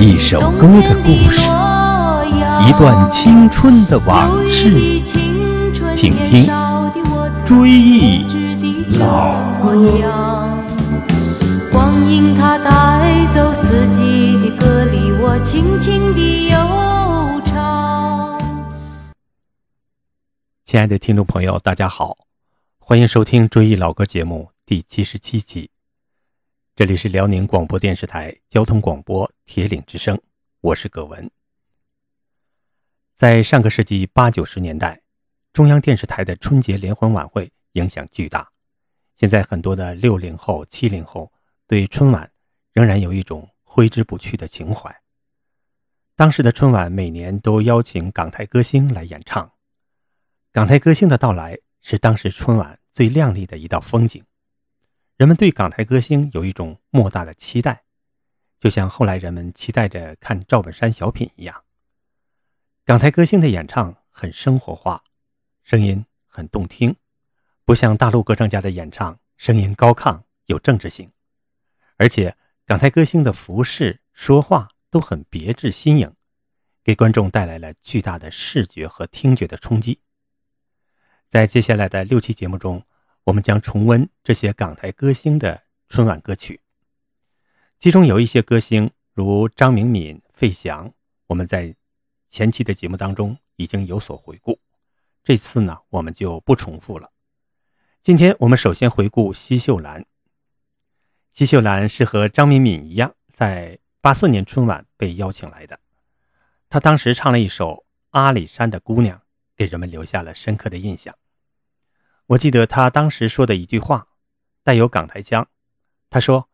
一首歌的故事，一段青春的往事，请听《追忆老歌》。光阴它带走四季的歌，里我轻轻地悠唱。亲爱的听众朋友，大家好，欢迎收听《追忆老歌》节目第七十七集。这里是辽宁广播电视台交通广播铁岭之声，我是葛文。在上个世纪八九十年代，中央电视台的春节联欢晚会影响巨大。现在很多的六零后、七零后对春晚仍然有一种挥之不去的情怀。当时的春晚每年都邀请港台歌星来演唱，港台歌星的到来是当时春晚最亮丽的一道风景。人们对港台歌星有一种莫大的期待，就像后来人们期待着看赵本山小品一样。港台歌星的演唱很生活化，声音很动听，不像大陆歌唱家的演唱声音高亢有政治性。而且港台歌星的服饰、说话都很别致新颖，给观众带来了巨大的视觉和听觉的冲击。在接下来的六期节目中。我们将重温这些港台歌星的春晚歌曲，其中有一些歌星，如张明敏、费翔，我们在前期的节目当中已经有所回顾，这次呢我们就不重复了。今天我们首先回顾奚秀兰。奚秀兰是和张明敏一样，在八四年春晚被邀请来的，她当时唱了一首《阿里山的姑娘》，给人们留下了深刻的印象。我记得他当时说的一句话，带有港台腔。他说：“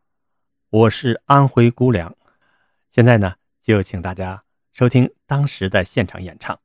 我是安徽姑娘。”现在呢，就请大家收听当时的现场演唱。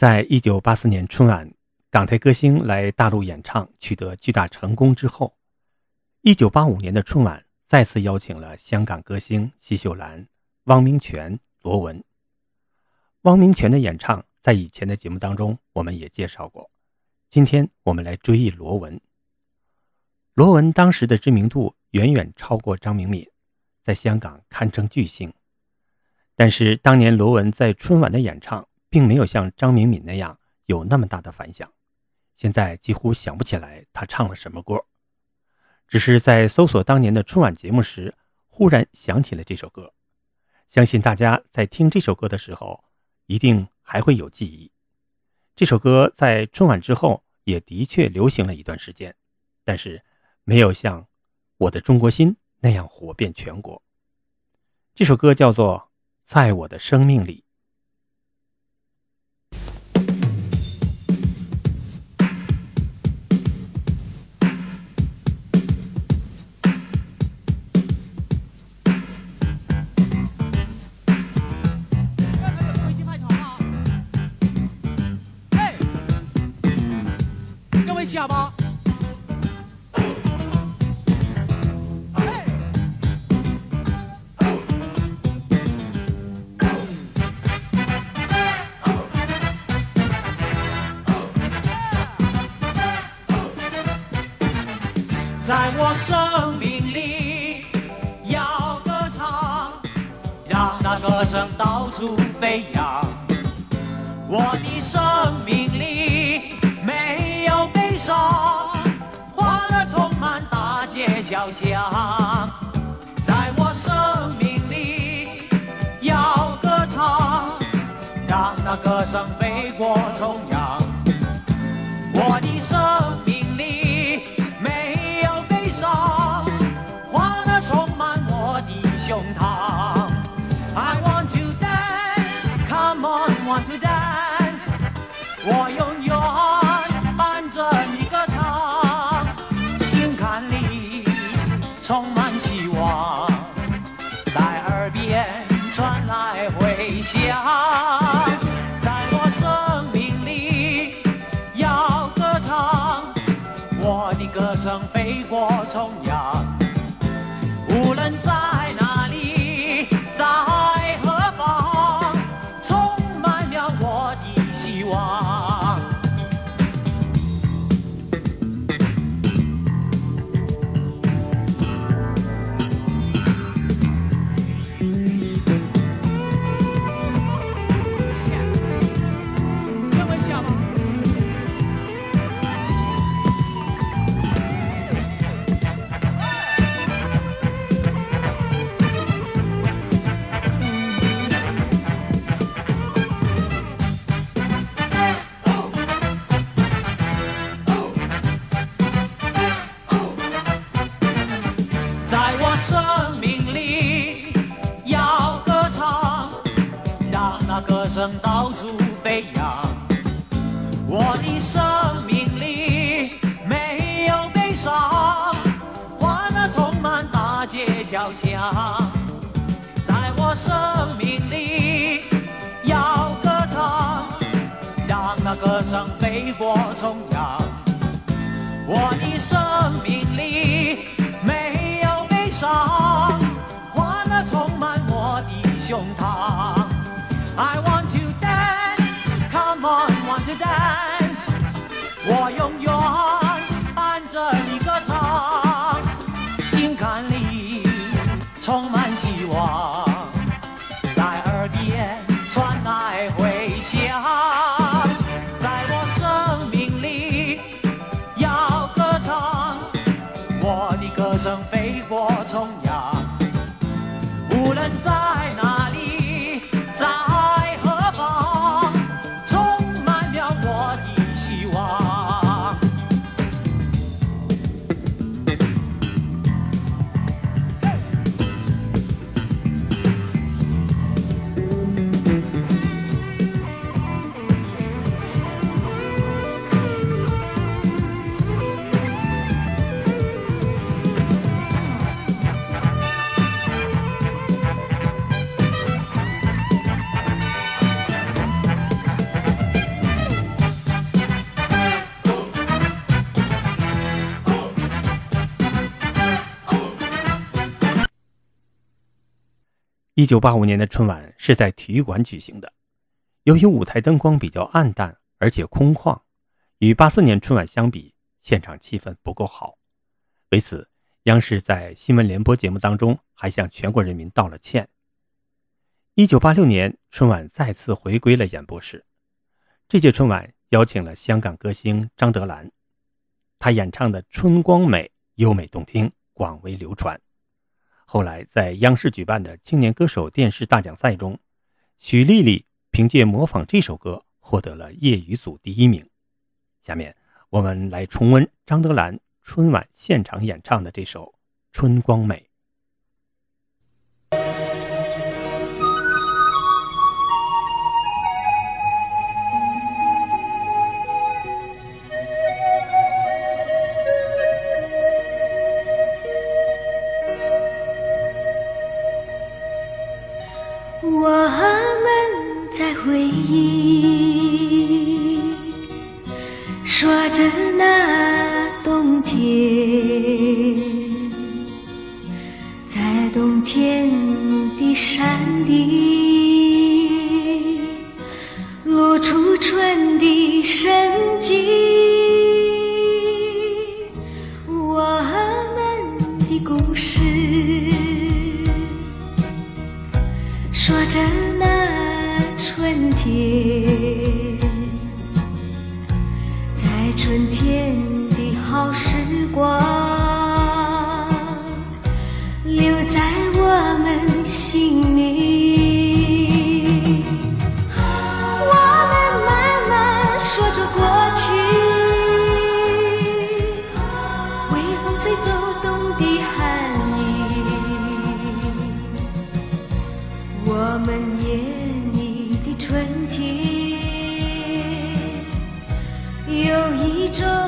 在一九八四年春晚，港台歌星来大陆演唱取得巨大成功之后，一九八五年的春晚再次邀请了香港歌星奚秀兰、汪明荃、罗文。汪明荃的演唱在以前的节目当中我们也介绍过，今天我们来追忆罗文。罗文当时的知名度远远超过张明敏，在香港堪称巨星。但是当年罗文在春晚的演唱。并没有像张明敏那样有那么大的反响，现在几乎想不起来他唱了什么歌，只是在搜索当年的春晚节目时，忽然想起了这首歌。相信大家在听这首歌的时候，一定还会有记忆。这首歌在春晚之后也的确流行了一段时间，但是没有像《我的中国心》那样火遍全国。这首歌叫做《在我的生命里》。下吧。在我生命里要歌唱，让那歌声到处飞扬。我的生命街小巷，在我生命里要歌唱，让那歌声飞过重洋。我的生命里没有悲伤，欢乐充满我的胸膛。I want to dance, come on, want to dance。我用歌声飞过重洋。我的生命里没有悲伤，欢。乐充满我的胸膛。I want to dance, come on, want to dance。我永远伴着你歌唱，心坎里充满希望，一九八五年的春晚是在体育馆举行的，由于舞台灯光比较暗淡，而且空旷，与八四年春晚相比，现场气氛不够好。为此，央视在新闻联播节目当中还向全国人民道了歉。一九八六年春晚再次回归了演播室，这届春晚邀请了香港歌星张德兰，他演唱的《春光美》优美动听，广为流传。后来，在央视举办的青年歌手电视大奖赛中，许丽丽凭借模仿这首歌获得了业余组第一名。下面我们来重温张德兰春晚现场演唱的这首《春光美》。回忆说着，那冬天在冬天的山顶露出春的生机。在春天的好时光。有一种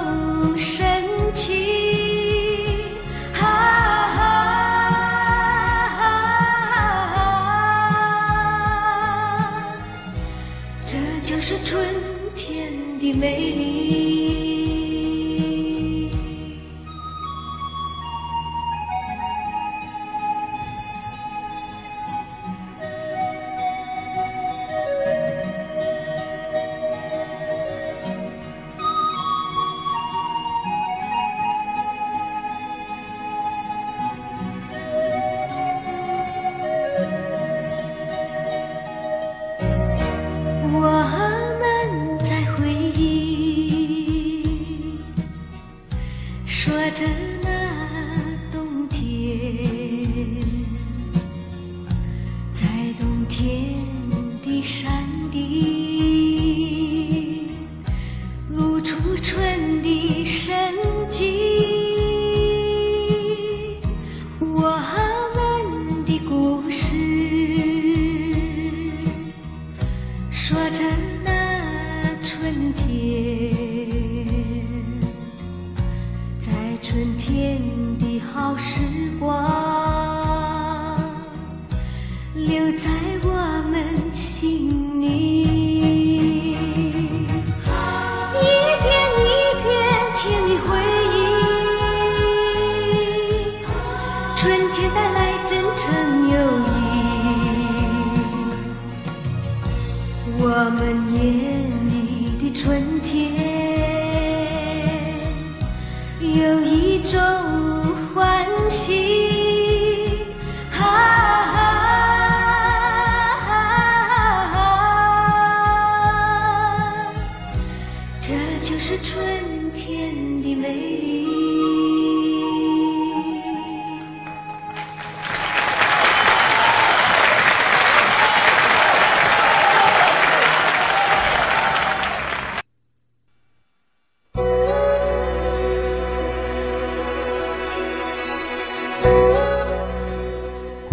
回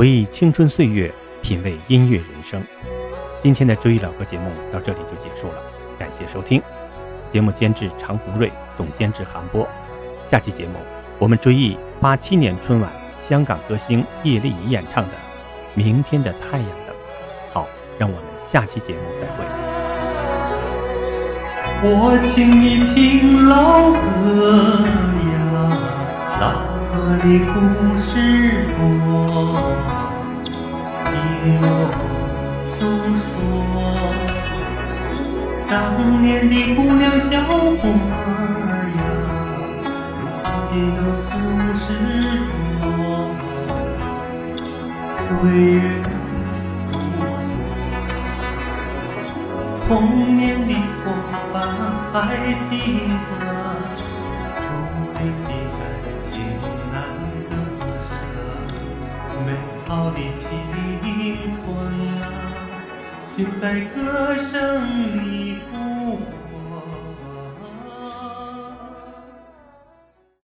忆青春岁月，品味音乐人生。今天的追忆老歌节目到这里就结束了，感谢收听。节目监制常红瑞，总监制韩波。下期节目我们追忆八七年春晚香港歌星叶丽仪演唱的《明天的太阳等》。好，让我们下期节目再会。我请你听老歌呀，老歌的故事多。听我诉说，当年的姑娘小伙儿，如今都四十多，岁月如梭，童年的伙伴还记得，初恋的感情难割舍，美好的青春啊，就在歌声。